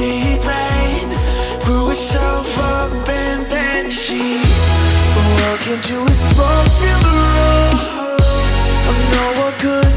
deep rain. Grew herself up and then she Walked into a smoke-filled room I know I could